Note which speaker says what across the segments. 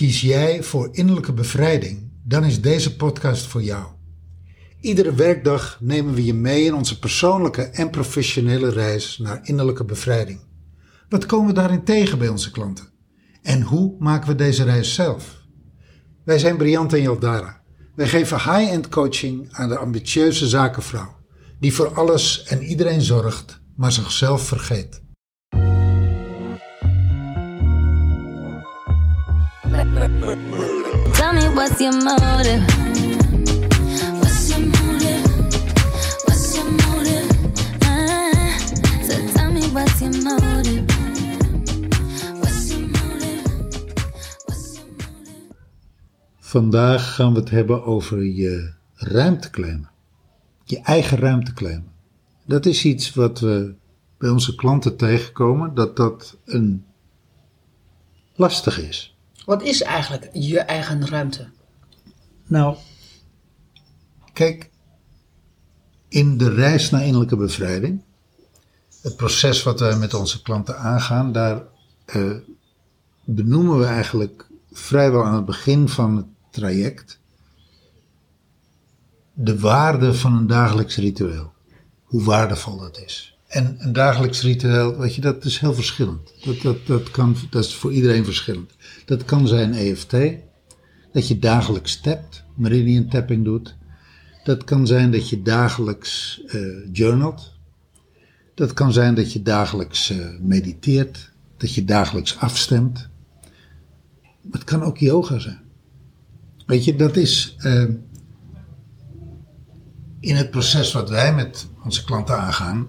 Speaker 1: Kies jij voor innerlijke bevrijding, dan is deze podcast voor jou. Iedere werkdag nemen we je mee in onze persoonlijke en professionele reis naar innerlijke bevrijding. Wat komen we daarin tegen bij onze klanten? En hoe maken we deze reis zelf? Wij zijn Briant en Jaldara. Wij geven high-end coaching aan de ambitieuze zakenvrouw, die voor alles en iedereen zorgt, maar zichzelf vergeet.
Speaker 2: Tell me what's your motive?
Speaker 1: Vandaag gaan we het hebben over je ruimte claimen. Je eigen ruimte claimen. Dat is iets wat we bij onze klanten tegenkomen, dat dat een lastig is.
Speaker 3: Wat is eigenlijk je eigen ruimte?
Speaker 1: Nou, kijk, in de reis naar innerlijke bevrijding, het proces wat wij met onze klanten aangaan, daar eh, benoemen we eigenlijk vrijwel aan het begin van het traject de waarde van een dagelijks ritueel. Hoe waardevol dat is. En een dagelijks ritueel, weet je, dat is heel verschillend. Dat, dat, dat, kan, dat is voor iedereen verschillend. Dat kan zijn EFT, dat je dagelijks tapt, meridian tapping doet. Dat kan zijn dat je dagelijks eh journalt. Dat kan zijn dat je dagelijks eh, mediteert, dat je dagelijks afstemt. Het kan ook yoga zijn. Weet je, dat is eh, in het proces wat wij met onze klanten aangaan,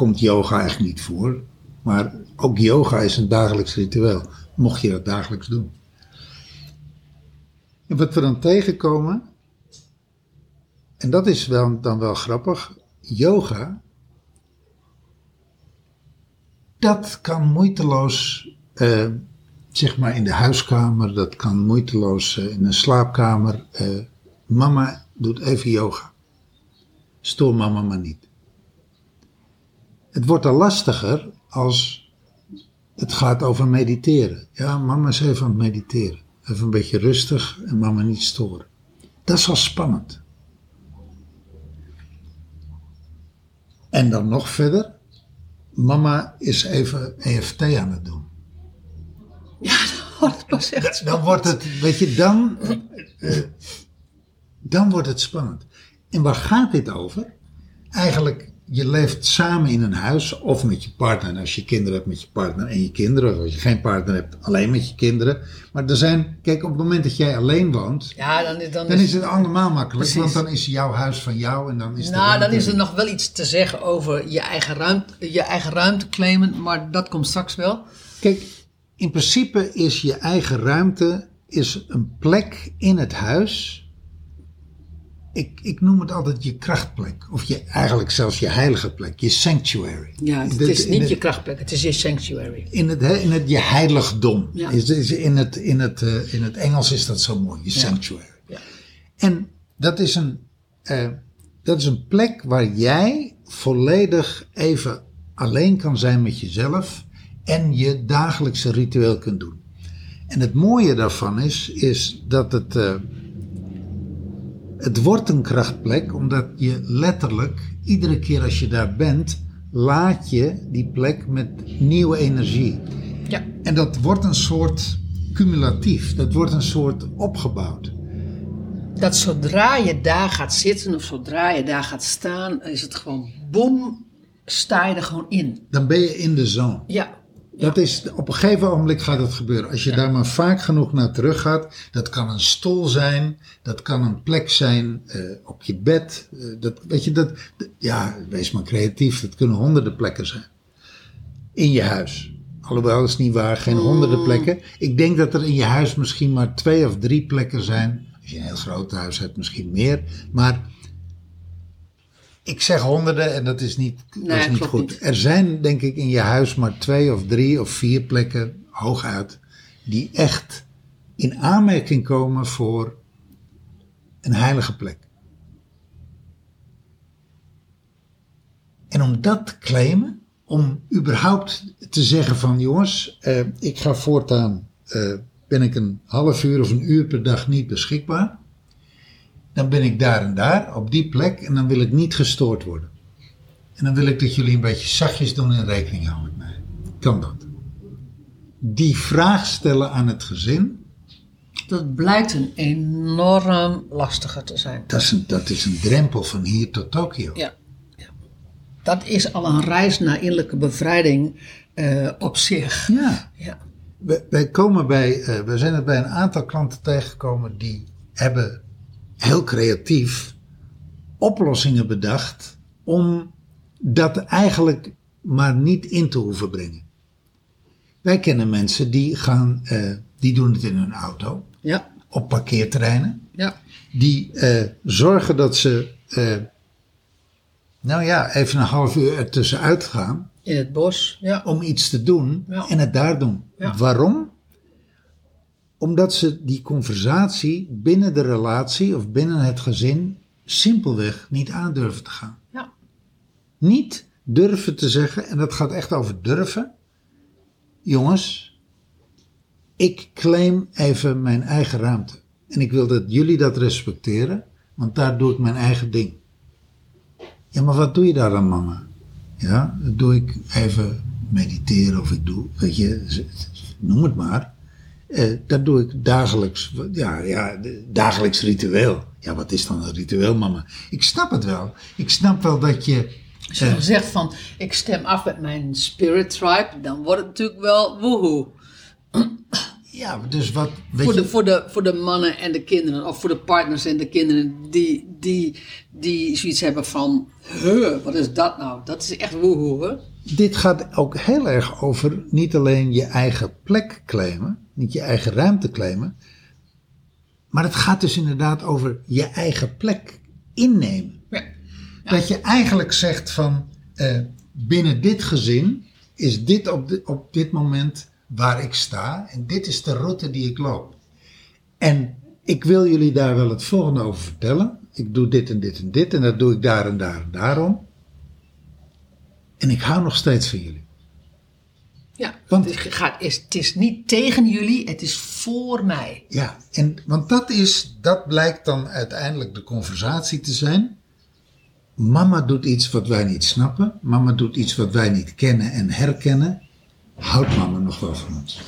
Speaker 1: komt yoga eigenlijk niet voor. Maar ook yoga is een dagelijks ritueel, mocht je dat dagelijks doen. En wat we dan tegenkomen, en dat is wel, dan wel grappig, yoga, dat kan moeiteloos, eh, zeg maar in de huiskamer, dat kan moeiteloos eh, in een slaapkamer. eh, mama doet even yoga. Stoor mama maar niet. Het wordt al lastiger als het gaat over mediteren. Ja, mama is even aan het mediteren. Even een beetje rustig en mama niet storen. Dat is al spannend. En dan nog verder. Mama is even EFT aan het doen.
Speaker 3: Ja, dat was echt
Speaker 1: Dan wordt het, weet je, dan, eh, dan wordt het spannend. En waar gaat dit over? Eigenlijk, je leeft samen in een huis of met je partner. En als je kinderen hebt met je partner en je kinderen. Of als je geen partner hebt, alleen met je kinderen. Maar er zijn, kijk, op het moment dat jij alleen woont,
Speaker 3: Ja, dan, is- dan,
Speaker 1: dan is het allemaal makkelijk.
Speaker 3: Precies.
Speaker 1: Want dan is jouw huis van jou en dan is
Speaker 3: Nou, dan is er nog wel iets te zeggen over je eigen ruimte, je eigen ruimte claimen, maar dat komt straks wel.
Speaker 1: Kijk, in principe is je eigen ruimte is een plek in het huis. Ik, ik noem het altijd je krachtplek. Of je, eigenlijk zelfs je heilige plek. Je sanctuary.
Speaker 3: Ja, het is niet
Speaker 1: het-
Speaker 3: je krachtplek, het is je sanctuary.
Speaker 1: In het, in het je heiligdom.
Speaker 3: Ja.
Speaker 1: Is, is in, het, in, het, eh, in het Engels is dat zo mooi. Je sanctuary.
Speaker 3: Ja.
Speaker 1: En dat is, een, eh, dat is een plek waar jij volledig even alleen kan zijn met jezelf en je dagelijkse ritueel kunt doen. En het mooie daarvan is, is dat het, eh, het wordt een krachtplek omdat je letterlijk iedere keer als je daar bent, laat je die plek met nieuwe energie.
Speaker 3: Ja,
Speaker 1: En dat wordt een soort cumulatief, dat wordt een soort opgebouwd.
Speaker 3: dat zodra je daar gaat zitten of zodra je daar gaat staan, is het gewoon boem, sta je er gewoon in.
Speaker 1: Dan ben je in de zone.
Speaker 3: Ja,
Speaker 1: Dat is, op een gegeven ogenblik gaat het gebeuren. Als je daar maar vaak genoeg naar terug gaat, dat kan een stoel zijn, dat kan een plek zijn eh, op je bed. eh, dat, weet je, dat, ja, wees maar creatief, dat kunnen honderden plekken zijn. In je huis. Alhoewel, dat is niet waar, geen honderden plekken. Ik denk dat er in je huis misschien maar twee of drie plekken zijn. Als je een heel groot huis hebt, misschien meer. Maar ik zeg honderden en dat is niet, dat is niet goed.
Speaker 3: niet.
Speaker 1: Er zijn denk ik in je huis maar twee of drie of vier plekken, hooguit, die echt in aanmerking komen voor een heilige plek. En om dat te claimen, om überhaupt te zeggen van jongens, eh, ik ga voortaan eh, ben ik een half uur of een uur per dag niet beschikbaar. Dan ben ik daar en daar, op die plek, en dan wil ik niet gestoord worden. En dan wil ik dat jullie een beetje zachtjes doen en rekening houden met mij. Kan dat? Die vraag stellen aan het gezin,
Speaker 3: Dat blijkt een enorm lastiger te zijn.
Speaker 1: dat is een, dat is een drempel van hier tot Tokio.
Speaker 3: Ja. ja. Dat is al een reis naar innerlijke bevrijding eh, op zich.
Speaker 1: Ja.
Speaker 3: Ja.
Speaker 1: Wij komen bij, eh, we zijn er bij een aantal klanten tegengekomen die hebben heel creatief oplossingen bedacht om dat eigenlijk maar niet in te hoeven brengen. Wij kennen mensen die gaan, eh, die doen het in hun auto,
Speaker 3: Ja.
Speaker 1: op parkeerterreinen.
Speaker 3: Ja.
Speaker 1: Die eh, zorgen dat ze, eh, nou ja, even een half uur ertussenuit gaan
Speaker 3: In het bos. Ja.
Speaker 1: om iets te doen
Speaker 3: Ja.
Speaker 1: en het daar doen.
Speaker 3: Ja.
Speaker 1: Waarom? Omdat ze die conversatie binnen de relatie of binnen het gezin simpelweg niet aandurven te gaan.
Speaker 3: Ja.
Speaker 1: Niet durven te zeggen, en dat gaat echt over durven. Jongens, ik claim even mijn eigen ruimte. En ik wil dat jullie dat respecteren, want daar doe ik mijn eigen ding. Ja, maar wat doe je daar dan, mama? Ja, dat doe ik even mediteren of ik doe, weet je, noem het maar. Eh, dat doe ik dagelijks, ja, ja, dagelijks ritueel. Ja, wat is dan een ritueel, mama? Ik snap het wel. Ik snap wel dat je.
Speaker 3: Als je dan zegt van, ik stem af met mijn spirit tribe, dan wordt het natuurlijk wel woehoe.
Speaker 1: Ja, dus wat. Weet
Speaker 3: Voor
Speaker 1: je,
Speaker 3: de, voor, de, voor de mannen en de kinderen, of voor de partners en de kinderen, die, die, die zoiets hebben van, huh, wat is dat nou? Dat is echt woehoe, hè?
Speaker 1: dit gaat ook heel erg over niet alleen je eigen plek claimen, niet je eigen ruimte claimen, maar het gaat dus inderdaad over je eigen plek innemen.
Speaker 3: Ja.
Speaker 1: Dat je eigenlijk zegt van eh, binnen dit gezin is dit op, op dit moment waar ik sta en dit is de route die ik loop. En ik wil jullie daar wel het volgende over vertellen. Ik doe dit en dit en dit en dat doe ik daar en daar en daarom. En ik hou nog steeds van jullie.
Speaker 3: Ja,
Speaker 1: Want-
Speaker 3: het, is, gaat, is, het is niet tegen jullie, het is voor mij.
Speaker 1: Ja, en, want dat, is, dat blijkt dan uiteindelijk de conversatie te zijn. Mama doet iets wat wij niet snappen. Mama doet iets wat wij niet kennen en herkennen. Houdt mama nog wel van ons?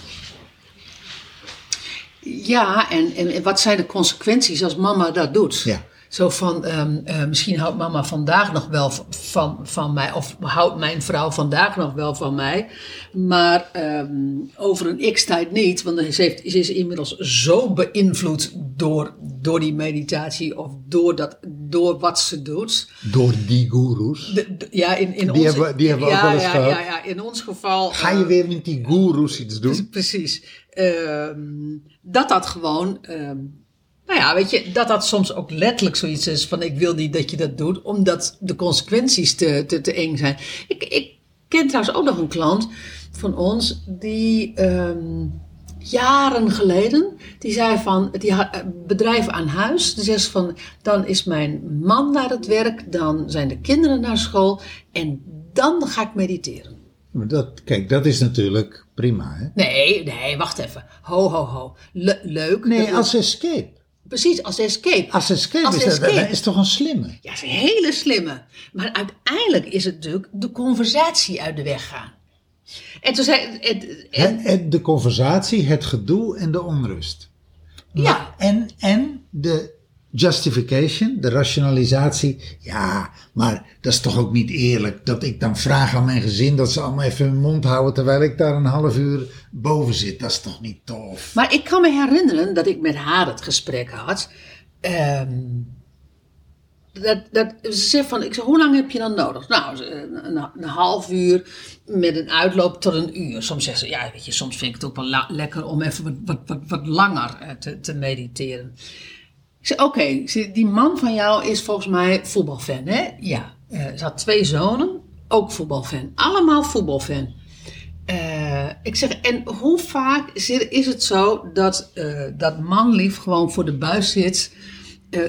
Speaker 3: Ja, en, en, en wat zijn de consequenties als mama dat doet?
Speaker 1: Ja.
Speaker 3: Zo van, ehm, eh, misschien houdt mama vandaag nog wel van, van mij, of houdt mijn vrouw vandaag nog wel van mij, maar ehm, over een x-tijd niet, want ze, heeft, ze is inmiddels zo beïnvloed door, door die meditatie of door, dat, door wat ze doet.
Speaker 1: Door die goeroes.
Speaker 3: De- de- ja, in, in
Speaker 1: Die
Speaker 3: ons,
Speaker 1: hebben die hebben we ook
Speaker 3: ja,
Speaker 1: wel eens
Speaker 3: ja,
Speaker 1: gehad.
Speaker 3: Ja, ja, in ons geval.
Speaker 1: Ga
Speaker 3: eh,
Speaker 1: je weer met die goeroes iets doen?
Speaker 3: Precies. Ehm, dat dat gewoon, nou ja, weet je, dat dat soms ook letterlijk zoiets is van ik wil niet dat je dat doet, omdat de consequenties te, te, te eng zijn. Ik, ik ken trouwens ook nog een klant van ons die ehm, jaren geleden, die zei van, die had een bedrijf aan huis, die zegt van, dan is mijn man naar het werk, dan zijn de kinderen naar school en dan ga ik mediteren.
Speaker 1: Maar dat, kijk, dat is natuurlijk prima. Hè?
Speaker 3: Nee, nee, wacht even. Ho, ho, ho. Le- leuk.
Speaker 1: Nee, als escape.
Speaker 3: Precies, als escape.
Speaker 1: Als escape,
Speaker 3: Als
Speaker 1: is, dat,
Speaker 3: escape.
Speaker 1: dat is toch een slimme?
Speaker 3: Ja, is een hele slimme. Maar uiteindelijk is het natuurlijk de conversatie uit de weg gaan. En toen zei... En,
Speaker 1: de conversatie, het gedoe en de onrust.
Speaker 3: ja,
Speaker 1: En, en de justification, de rationalisatie. Ja, maar dat is toch ook niet eerlijk dat ik dan vraag aan mijn gezin dat ze allemaal even hun mond houden terwijl ik daar een half uur boven zit. Dat is toch niet tof?
Speaker 3: maar ik kan me herinneren dat ik met haar het gesprek had. Ehm, dat, dat, ze zegt van, ik zeg, hoe lang heb je dan nodig? Nou, een, een, half uur met een uitloop tot een uur. Soms zegt ze, ja, weet je, soms vind ik het ook wel lekker om even wat, wat, wat, wat langer eh, te, te mediteren. Ik zei, oké, die man van jou is volgens mij voetbalfan, hè? Ja. Eh, ze had twee zonen, ook voetbalfan. Allemaal voetbalfan. Eh, ik zeg, en hoe vaak is het zo dat eh, dat manlief gewoon voor de buis zit,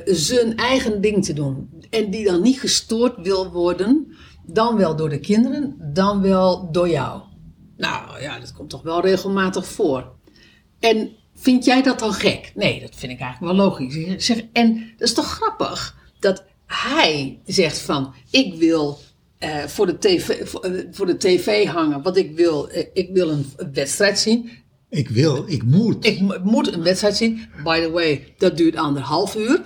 Speaker 3: zijn eigen ding te doen. En die dan niet gestoord wil worden, dan wel door de kinderen, dan wel door jou. Nou ja, dat komt toch wel regelmatig voor. En Vind jij dat dan gek? Nee, dat vind ik eigenlijk wel logisch. Zeg, en dat is toch grappig dat hij zegt van ik wil eh, voor, de TV, voor, eh, voor de tv hangen, wat ik wil, eh, ik wil een, een wedstrijd zien.
Speaker 1: Ik wil, ik moet.
Speaker 3: Ik mo- moet een wedstrijd zien. By the way, dat duurt anderhalf uur.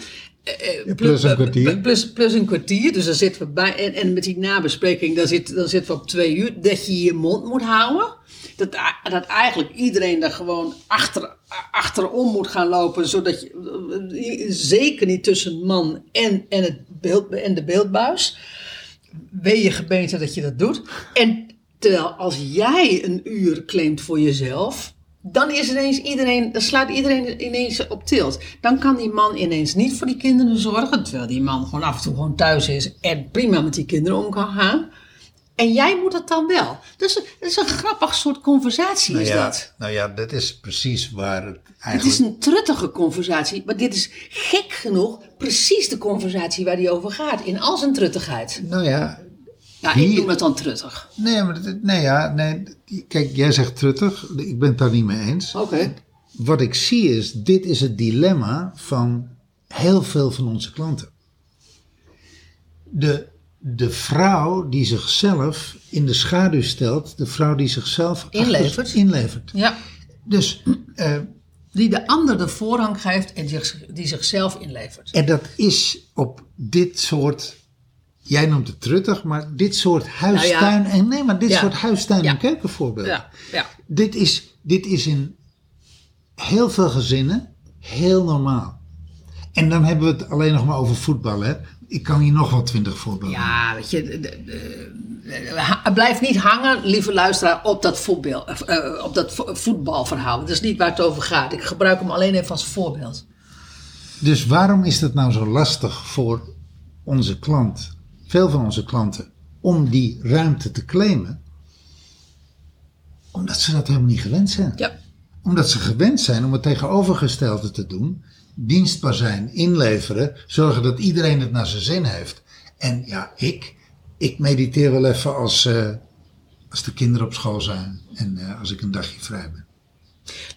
Speaker 1: Plus een kwartier.
Speaker 3: Plus, plus een kwartier. Dus dan zitten we bij. En, en met die nabespreking, dan, zit, dan zitten we op twee uur. Dat je je mond moet houden. Dat, dat eigenlijk iedereen daar gewoon achter, achterom moet gaan lopen. Zodat je. Zeker niet tussen man en, en, het beeld, en de beeldbuis. Wee je gebeente dat je dat doet. En terwijl als jij een uur claimt voor jezelf, dan is ineens iedereen, dan slaat iedereen ineens op tilt. Dan kan die man ineens niet voor die kinderen zorgen, terwijl die man gewoon af en toe gewoon thuis is en prima met die kinderen om kan gaan. En jij moet het dan wel. Dus dat is een grappig soort conversatie
Speaker 1: nou,
Speaker 3: is
Speaker 1: ja,
Speaker 3: dat.
Speaker 1: nou ja, dat is precies waar het
Speaker 3: Het
Speaker 1: eigenlijk...
Speaker 3: is een truttige conversatie, maar dit is gek genoeg precies de conversatie waar die over gaat, in al zijn truttigheid.
Speaker 1: Nou ja,
Speaker 3: Ja, ik noem het dan truttig.
Speaker 1: nee, maar dat- nee, ja, nee, kijk, jij zegt truttig, ik ben het daar niet mee eens.
Speaker 3: Oké.
Speaker 1: Wat ik zie is, dit is het dilemma van heel veel van onze klanten. De, de vrouw die zichzelf in de schaduw stelt, de vrouw die zichzelf achter-
Speaker 3: Inlevert.
Speaker 1: inlevert.
Speaker 3: Ja.
Speaker 1: Dus, eh,
Speaker 3: Die de ander de voorrang geeft en zich, die zichzelf inlevert.
Speaker 1: en dat is op dit soort, jij noemt het truttig, maar dit soort huistuin, en nee, maar dit
Speaker 3: Ja.
Speaker 1: soort huistuin-
Speaker 3: Ja.
Speaker 1: en keukenvoorbeelden.
Speaker 3: Ja, ja.
Speaker 1: Dit is, dit is in heel veel gezinnen heel normaal. En dan hebben we het alleen nog maar over voetbal. Hè? Ik kan hier nog wel twintig voorbeelden.
Speaker 3: Ja, weet je, de- de- de- ha- blijf niet hangen, lieve luisteraar, op dat, voetbal, eh, op dat vo- voetbalverhaal. Dat is niet waar het over gaat. Ik gebruik hem alleen even als voorbeeld.
Speaker 1: Dus waarom is het nou zo lastig voor onze klant, veel van onze klanten, om die ruimte te claimen? Omdat ze dat helemaal niet gewend zijn.
Speaker 3: Ja,
Speaker 1: Omdat ze gewend zijn om het tegenovergestelde te doen. Dienstbaar zijn, inleveren, zorgen dat iedereen het naar zijn zin heeft. En ja, ik, ik mediteer wel even als, eh, als de kinderen op school zijn en eh, als ik een dagje vrij ben.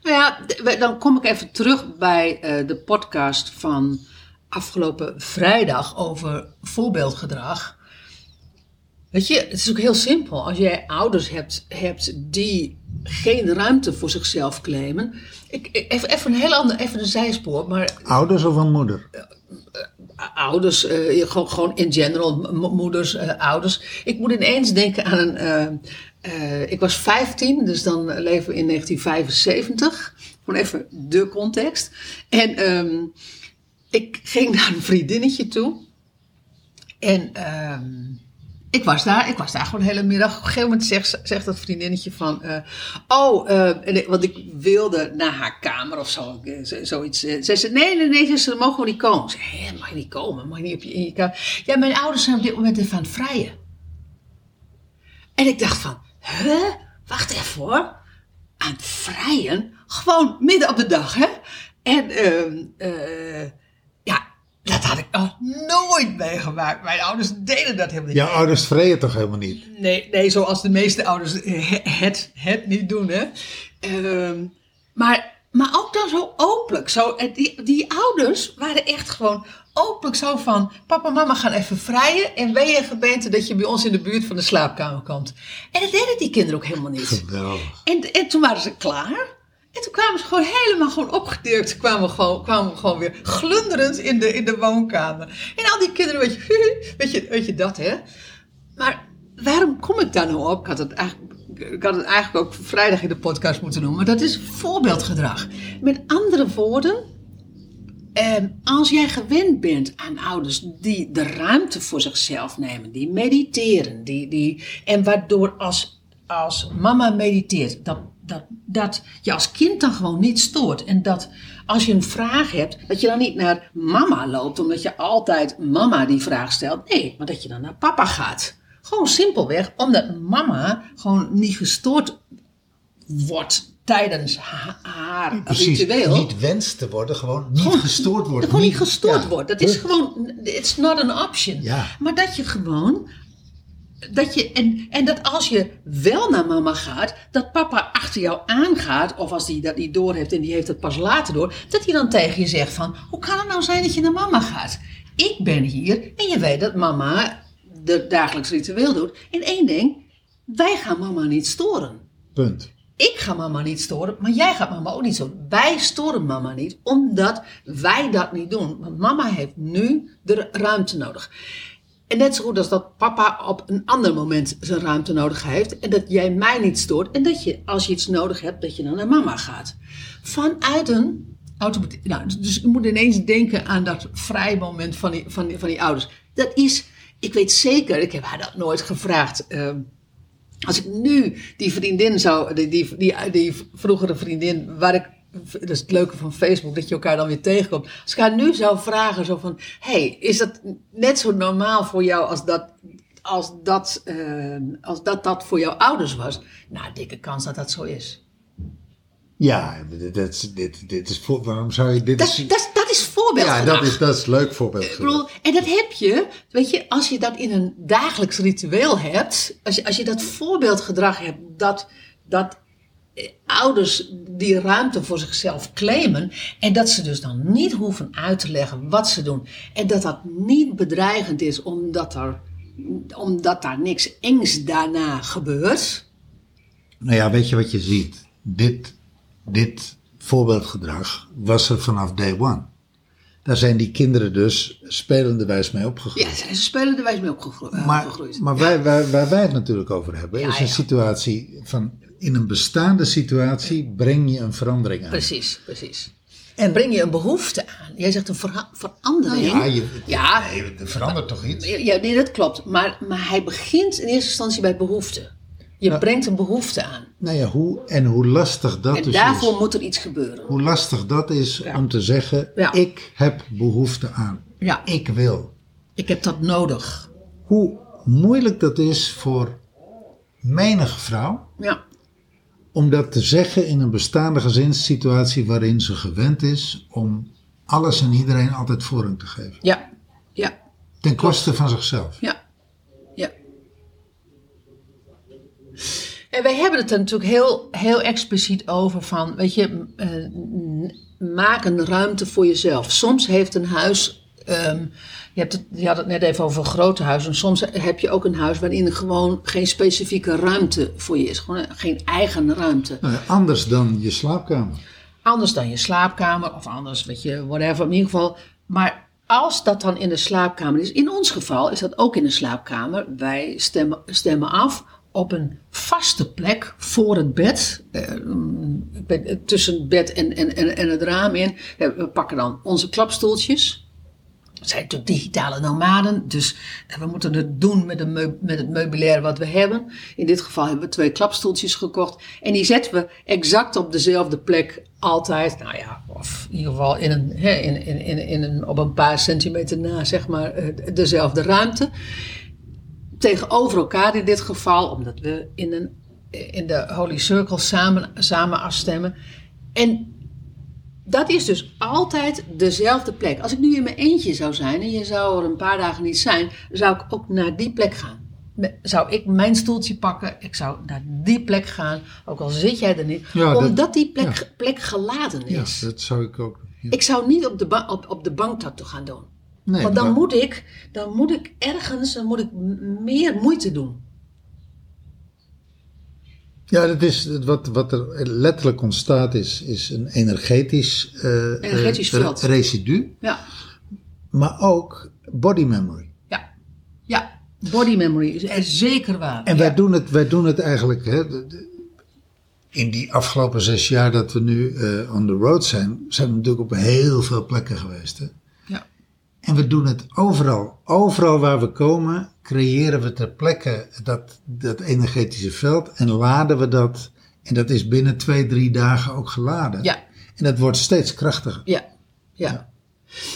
Speaker 3: Nou ja, dan kom ik even terug bij eh, de podcast van afgelopen vrijdag over voorbeeldgedrag. Weet je, het is ook heel simpel. Als jij ouders hebt, hebt die geen ruimte voor zichzelf claimen. Ik, ik- even, even een heel ander, even een zijspoor, maar
Speaker 1: Ouders of een moeder?
Speaker 3: ouders, eh, gewoon, gewoon in general, moeders, eh, ouders. Ik moet ineens denken aan een. eh, eh, ik was 15, dus dan leven we in 1975. Gewoon even de context. En ehm, ik ging naar een vriendinnetje toe. En ehm, ik was daar, ik was daar gewoon de hele middag. Op een gegeven moment zegt, zegt dat vriendinnetje van, eh, oh, ik- want ik wilde naar haar kamer of zo, eh, zoiets. Zij zei, nee, nee, nee, ze mogen niet komen. Ik zei, mag je niet komen? Mag je niet op je, in je kamer? Ja, mijn ouders zijn op dit moment even aan het vrijen. En ik dacht van, huh? Wacht even hoor. Aan het vrijen? Gewoon midden op de dag, hè? En, ja, dat had ik nog nooit meegemaakt. Mijn ouders deden dat helemaal niet.
Speaker 1: Jouw ouders vreden toch helemaal niet?
Speaker 3: Nee, nee, zoals de meeste ouders het, het niet doen, hè. Ehm, maar, maar ook dan zo openlijk. Zo, eh, die, die ouders waren echt gewoon openlijk zo van... Papa en mama gaan even vrijen en ben je gebeente dat je bij ons in de buurt van de slaapkamer komt. En dat deden die kinderen ook helemaal niet.
Speaker 1: Geweldig.
Speaker 3: En, en toen waren ze klaar. En toen kwamen ze gewoon helemaal gewoon opgedirkt. Kwamen we gewoon, kwamen we gewoon weer glunderend in de, in de woonkamer. En al die kinderen, weet je, weet je, weet je dat hè. Maar waarom kom ik daar nou op? Ik had het eigenlijk, het eigenlijk ook vrijdag in de podcast moeten noemen. Maar dat is voorbeeldgedrag. Met andere woorden, Ehm, als jij gewend bent aan ouders die de ruimte voor zichzelf nemen, die mediteren, die, die, en waardoor als, als mama mediteert, dat, dat, dat je als kind dan gewoon niet stoort. En dat als je een vraag hebt, dat je dan niet naar mama loopt, omdat je altijd mama die vraag stelt. Nee, maar dat je dan naar papa gaat. Gewoon simpelweg, omdat mama gewoon niet gestoord wordt tijdens ha- haar
Speaker 1: Precies.
Speaker 3: ritueel.
Speaker 1: Niet wenst te worden, gewoon niet
Speaker 3: Gewoon-
Speaker 1: gestoord worden.
Speaker 3: Gewoon niet gestoord
Speaker 1: ja.
Speaker 3: wordt. Dat is gewoon, it's not an option.
Speaker 1: Ja.
Speaker 3: Maar dat je gewoon dat je, en, en dat als je wel naar mama gaat, dat papa achter jou aangaat, of als hij dat niet door heeft en die heeft het pas later door, dat hij dan tegen je zegt van, hoe kan het nou zijn dat je naar mama gaat? Ik ben hier en je weet dat mama de dagelijks ritueel doet. En één ding, wij gaan mama niet storen.
Speaker 1: Punt.
Speaker 3: Ik ga mama niet storen, maar jij gaat mama ook niet storen. Wij storen mama niet, omdat wij dat niet doen. Want mama heeft nu de ruimte nodig. En net zo goed als dat papa op een ander moment zijn ruimte nodig heeft. En dat jij mij niet stoort. En dat je, als je iets nodig hebt, dat je dan naar mama gaat. Vanuit een. Nou, dus je moet ineens denken aan dat vrij moment van die, van die, van die ouders. Dat is, ik weet zeker, ik heb haar dat nooit gevraagd. ehm, als ik nu die vriendin zou, die, die, die vroegere vriendin, waar ik, dat is het leuke van Facebook, dat je elkaar dan weer tegenkomt. Als ik haar nu zou vragen, zo van, hey, is dat net zo normaal voor jou als dat, als dat, eh, als dat, dat voor jouw ouders was? Nou, dikke kans dat dat zo is.
Speaker 1: Ja, dit, dit, dit, is voor, waarom zou je dit
Speaker 3: Dat,
Speaker 1: is-
Speaker 3: dat, dat is voorbeeldgedrag.
Speaker 1: Ja, dat is, dat is een leuk voorbeeld.
Speaker 3: Ik bedoel, en dat heb je, weet je, als je dat in een dagelijks ritueel hebt, als je, als je dat voorbeeldgedrag hebt, dat, dat ouders die ruimte voor zichzelf claimen en dat ze dus dan niet hoeven uit te leggen wat ze doen en dat dat niet bedreigend is omdat er omdat daar niks engs daarna gebeurt.
Speaker 1: Nou ja, weet je wat je ziet? Dit, dit voorbeeldgedrag was er vanaf day one. Daar zijn die kinderen dus spelenderwijs mee opgegroeid.
Speaker 3: Ja, ze spelen er wijs mee eh,
Speaker 1: maar
Speaker 3: opgegroeid.
Speaker 1: maar wij, waar, waar wij het natuurlijk over hebben,
Speaker 3: Ja,
Speaker 1: is een
Speaker 3: ja.
Speaker 1: situatie van. In een bestaande situatie breng je een verandering aan.
Speaker 3: Precies, precies. En breng je een behoefte aan. Jij zegt een vera- verandering.
Speaker 1: Ja, je,
Speaker 3: Ja.
Speaker 1: nee, er verandert toch iets?
Speaker 3: Ja, nee, dat klopt. Maar, maar hij begint in eerste instantie bij behoefte. Je brengt een behoefte aan.
Speaker 1: Nou ja, hoe, en hoe lastig dat
Speaker 3: En
Speaker 1: dus
Speaker 3: daarvoor
Speaker 1: is.
Speaker 3: moet er iets gebeuren.
Speaker 1: Hoe lastig dat is om te zeggen,
Speaker 3: Ja.
Speaker 1: ik heb behoefte aan.
Speaker 3: Ja.
Speaker 1: Ik wil.
Speaker 3: Ik heb dat nodig.
Speaker 1: Hoe moeilijk dat is voor menige vrouw
Speaker 3: Ja,
Speaker 1: om dat te zeggen in een bestaande gezinssituatie waarin ze gewend is om alles en iedereen altijd voorrang te geven.
Speaker 3: ja, ja,
Speaker 1: Ten koste van zichzelf.
Speaker 3: ja, ja. En wij hebben het er natuurlijk heel, heel expliciet over van, weet je, eh, maak een ruimte voor jezelf. Soms heeft een huis, ehm, je, hebt het, je had het net even over grote huis, en soms heb je ook een huis waarin er gewoon geen specifieke ruimte voor je is. Gewoon geen eigen ruimte.
Speaker 1: Nou ja, anders dan je slaapkamer.
Speaker 3: Anders dan je slaapkamer of anders, weet je, whatever. In ieder geval. Maar als dat dan in de slaapkamer is, in ons geval is dat ook in de slaapkamer. Wij stemmen, stemmen af op een vaste plek voor het bed. eh, bij- tussen het bed en, en, en, en het raam in. Eh, We pakken dan onze klapstoeltjes. Zijn natuurlijk digitale nomaden, dus eh, we moeten het doen met, met het meubilair wat we hebben. In dit geval hebben we twee klapstoeltjes gekocht. En die zetten we exact op dezelfde plek altijd. Nou ja, of in ieder geval in een, hè, in, in, in, in een, op een paar centimeter na, zeg maar, eh, dezelfde ruimte. Tegenover elkaar in dit geval, omdat we in, een, in de Holy Circle samen, samen afstemmen. En dat is dus altijd dezelfde plek. Als ik nu in mijn eentje zou zijn en je zou er een paar dagen niet zijn, zou ik ook naar die plek gaan. Zou ik mijn stoeltje pakken, ik zou naar die plek gaan, ook al zit jij er niet,
Speaker 1: Ja, dat-
Speaker 3: omdat die plek,
Speaker 1: ja.
Speaker 3: plek geladen
Speaker 1: Ja,
Speaker 3: is.
Speaker 1: dat zou ik ook. ja.
Speaker 3: Ik zou niet op de, op, op de bank dat gaan doen.
Speaker 1: Nee,
Speaker 3: Want dan
Speaker 1: maar-
Speaker 3: moet, ik, dan moet ik ergens dan moet ik meer moeite doen.
Speaker 1: Ja, dat is wat, wat er letterlijk ontstaat, is, is een energetisch, eh,
Speaker 3: Energetisch
Speaker 1: eh,
Speaker 3: veld.
Speaker 1: residu,
Speaker 3: Ja,
Speaker 1: maar ook body memory.
Speaker 3: ja, ja. Body memory is is zeker waar.
Speaker 1: En
Speaker 3: ja.
Speaker 1: wij, doen het, wij doen het eigenlijk hè, in die afgelopen zes jaar dat we nu eh, on the road zijn, zijn we natuurlijk op heel veel plekken geweest. Hè? En we doen het overal. Overal waar we komen, creëren we ter plekke dat, dat energetische veld en laden we dat. En dat is binnen twee, drie dagen ook geladen.
Speaker 3: Ja.
Speaker 1: En dat wordt steeds krachtiger.
Speaker 3: Ja, ja.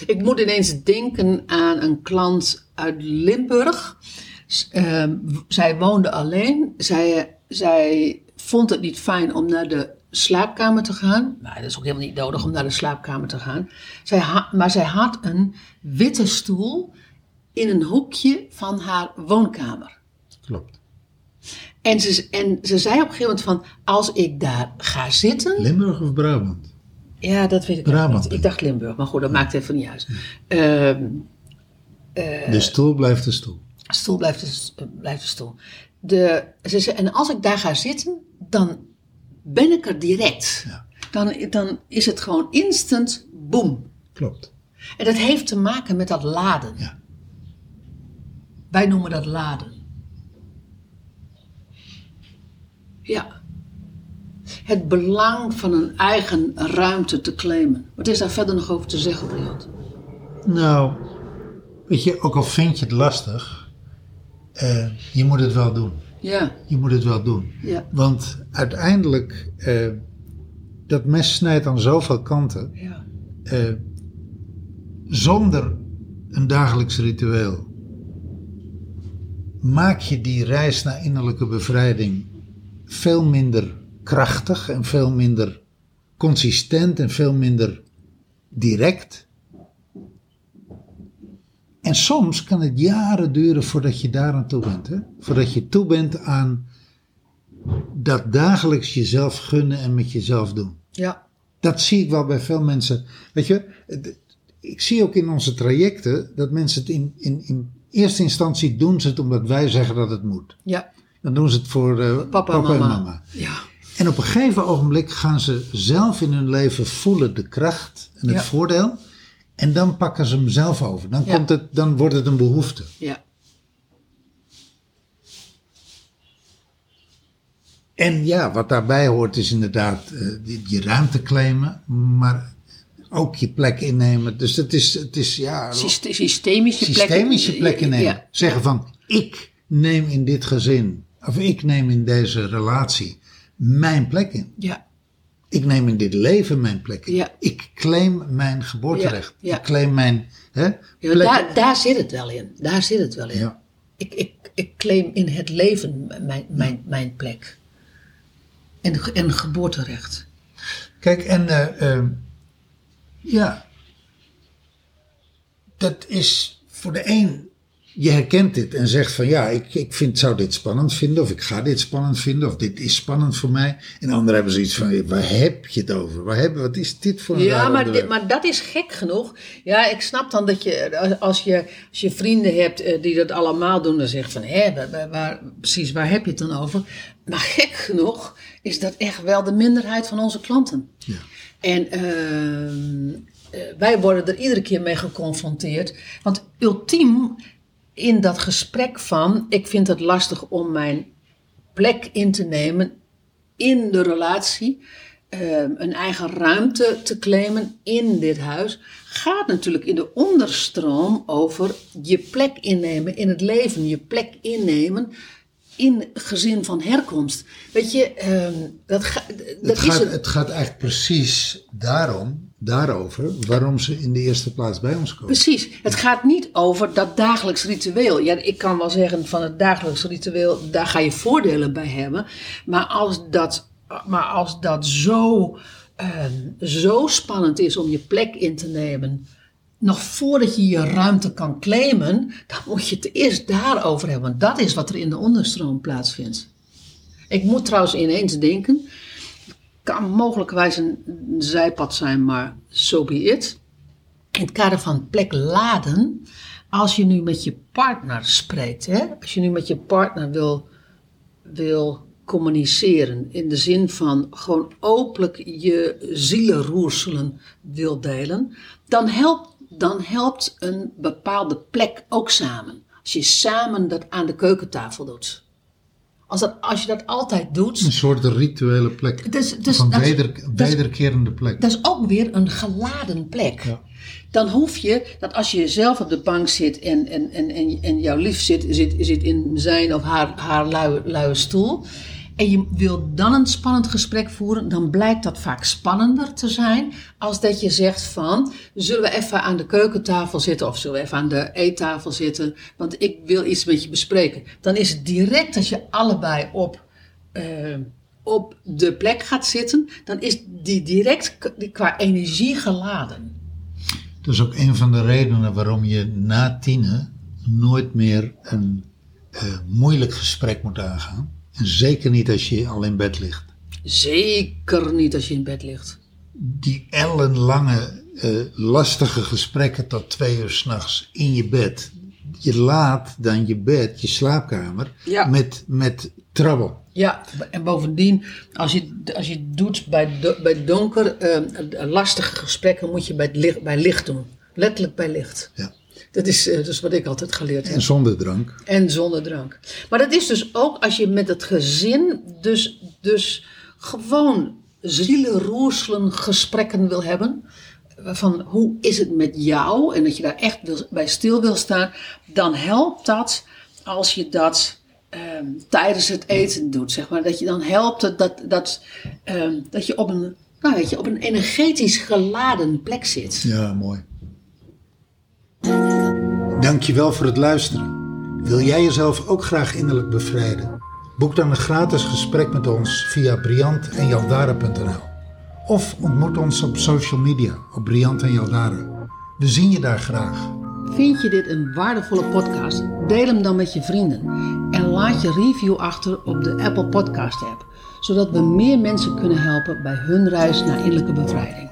Speaker 3: Ik moet ineens denken aan een klant uit Limburg. Ehm, zij woonde alleen. Zij, zij vond het niet fijn om naar de slaapkamer te gaan. Maar dat is ook helemaal niet nodig om naar de slaapkamer te gaan. Zij ha- maar zij had een witte stoel in een hoekje van haar woonkamer.
Speaker 1: Klopt.
Speaker 3: En ze, en ze zei op een gegeven moment van, als ik daar ga zitten...
Speaker 1: Limburg of Brabant?
Speaker 3: Ja, dat weet ik
Speaker 1: Brabant.
Speaker 3: niet. Ik dacht Limburg, maar goed, dat maakt even niet uit. Ehm,
Speaker 1: de stoel blijft de stoel.
Speaker 3: stoel blijft de, eh, blijft de stoel. De, ze zei, en als ik daar ga zitten, dan ben ik er direct.
Speaker 1: Ja.
Speaker 3: Dan, dan is het gewoon instant boom.
Speaker 1: Klopt.
Speaker 3: En dat heeft te maken met dat laden.
Speaker 1: Ja.
Speaker 3: Wij noemen dat laden. Ja. Het belang van een eigen ruimte te claimen. Wat is daar verder nog over te zeggen, Briant?
Speaker 1: Nou, weet je, ook al vind je het lastig, eh, je moet het wel doen.
Speaker 3: Ja,
Speaker 1: Je moet het wel doen.
Speaker 3: ja,
Speaker 1: Want uiteindelijk, eh, dat mes snijdt aan zoveel kanten.
Speaker 3: ja.
Speaker 1: eh, zonder een dagelijks ritueel maak je die reis naar innerlijke bevrijding veel minder krachtig en veel minder consistent en veel minder direct. En soms kan het jaren duren voordat je daar aan toe bent. Hè? Voordat je toe bent aan dat dagelijks jezelf gunnen en met jezelf doen.
Speaker 3: Ja,
Speaker 1: Dat zie ik wel bij veel mensen. Weet je, ik zie ook in onze trajecten dat mensen het in, in, in eerste instantie doen ze het omdat wij zeggen dat het moet.
Speaker 3: ja.
Speaker 1: Dan doen ze het voor eh,
Speaker 3: Papa,
Speaker 1: en
Speaker 3: mama.
Speaker 1: mama.
Speaker 3: Ja,
Speaker 1: En op een gegeven ogenblik gaan ze zelf in hun leven voelen de kracht en het
Speaker 3: Ja.
Speaker 1: voordeel. En dan pakken ze hem zelf over. Dan,
Speaker 3: Ja.
Speaker 1: komt het, dan wordt het een behoefte.
Speaker 3: ja.
Speaker 1: En ja, wat daarbij hoort is inderdaad eh, die- je ruimte claimen, maar ook je plek innemen. Dus het is, het is ja,
Speaker 3: Syste- systemische plekken.
Speaker 1: systemische plek innemen.
Speaker 3: Ja,
Speaker 1: Zeggen van, ik neem in dit gezin, of ik neem in deze relatie mijn plek in.
Speaker 3: ja,
Speaker 1: Ik neem in dit leven mijn plek in.
Speaker 3: Ja.
Speaker 1: Ik claim mijn geboorterecht.
Speaker 3: Ja, ja.
Speaker 1: Ik claim mijn hè, plek.
Speaker 3: daar, daar zit het wel in. Daar zit het wel in. Ik, ik, ik claim in het leven mijn, mijn, mijn plek. En, en geboorterecht.
Speaker 1: Kijk, en eh, eh, ja, dat is voor de een, je herkent dit en zegt van ja, ik, ik vind, zou dit spannend vinden, of ik ga dit spannend vinden, of dit is spannend voor mij. En anderen hebben zoiets van, waar heb je het over? Waar hebben, wat is dit voor een
Speaker 3: Ja, maar, dit, maar dat is gek genoeg. Ja, ik snap dan dat je, als je, als je vrienden hebt eh, die dat allemaal doen, dan zeg je van, hé, waar, waar- waar- precies, waar heb je het dan over? Maar gek genoeg is dat echt wel de minderheid van onze klanten.
Speaker 1: Ja.
Speaker 3: En ehm, eh, wij worden er iedere keer mee geconfronteerd. Want ultiem in dat gesprek van, ik vind het lastig om mijn plek in te nemen in de relatie, ehm, een eigen ruimte te claimen in dit huis, gaat natuurlijk in de onderstroom over je plek innemen in het leven, je plek innemen in gezin van herkomst. Weet je, ehm, dat, ga, dat
Speaker 1: Het
Speaker 3: is
Speaker 1: gaat,
Speaker 3: het.
Speaker 1: het gaat eigenlijk precies daarom, daarover, waarom ze in de eerste plaats bij ons komen.
Speaker 3: Precies. Het gaat niet over dat dagelijks ritueel. Ja, ik kan wel zeggen van het dagelijks ritueel, daar ga je voordelen bij hebben. Maar als dat, maar als dat zo, ehm, zo spannend is om je plek in te nemen, nog voordat je je ruimte kan claimen, dan moet je het eerst daarover hebben. Want dat is wat er in de onderstroom plaatsvindt. Ik moet trouwens ineens denken, kan mogelijkwijs een zijpad zijn, maar so be it in het kader van plek laden, als je nu met je partner spreekt, hè? als je nu met je partner wil, wil communiceren, in de zin van gewoon openlijk je zielenroerselen wil delen, dan helpt, dan helpt een bepaalde plek ook samen. Als je samen dat aan de keukentafel doet. Als, dat, als je dat altijd doet,
Speaker 1: Een soort rituele plek.
Speaker 3: Dus- dus
Speaker 1: van weder, wederkerende plek.
Speaker 3: dat is ook weer een geladen plek.
Speaker 1: Ja.
Speaker 3: Dan hoef je, dat als je zelf op de bank zit en, en, en, en, en jouw lief zit, zit, zit in zijn of haar, haar luie, luie stoel. En je wil dan een spannend gesprek voeren, dan blijkt dat vaak spannender te zijn. Als dat je zegt van, zullen we even aan de keukentafel zitten of zullen we even aan de eettafel zitten. Want ik wil iets met je bespreken. Dan is het direct als je allebei op eh, op de plek gaat zitten, dan is die direct qua energie geladen.
Speaker 1: Dat is ook een van de redenen waarom je na tienen nooit meer een eh, moeilijk gesprek moet aangaan. En zeker niet als je al in bed ligt.
Speaker 3: Zeker niet als je in bed ligt.
Speaker 1: Die ellenlange, eh, lastige gesprekken tot twee uur s'nachts in je bed. Je laat dan je bed, je slaapkamer,
Speaker 3: Ja.
Speaker 1: met, met trabbel.
Speaker 3: Ja, en bovendien, als je, als je het doet bij, do- bij donker, eh, lastige gesprekken moet je bij, licht, bij licht doen. Letterlijk bij licht.
Speaker 1: Ja.
Speaker 3: Dat is, dat is wat ik altijd geleerd heb.
Speaker 1: En zonder drank.
Speaker 3: En zonder drank. Maar dat is dus ook als je met het gezin dus, dus gewoon zielenroerselen gesprekken wil hebben. Van hoe is het met jou? En dat je daar echt bij stil wil staan. Dan helpt dat als je dat ehm, tijdens het eten doet. Zeg maar. Dat je dan helpt het dat, dat, ehm, dat je op een, nou weet je, op een energetisch geladen plek zit.
Speaker 1: Ja, mooi. Dankjewel voor het luisteren. Wil jij jezelf ook graag innerlijk bevrijden? Boek dan een gratis gesprek met ons via briantenjaldara.nl of ontmoet ons op social media op Briant en. We zien je daar graag.
Speaker 3: Vind je dit een waardevolle podcast? Deel hem dan met je vrienden. En laat je review achter op de Apple Podcast app. Zodat we meer mensen kunnen helpen bij hun reis naar innerlijke bevrijding.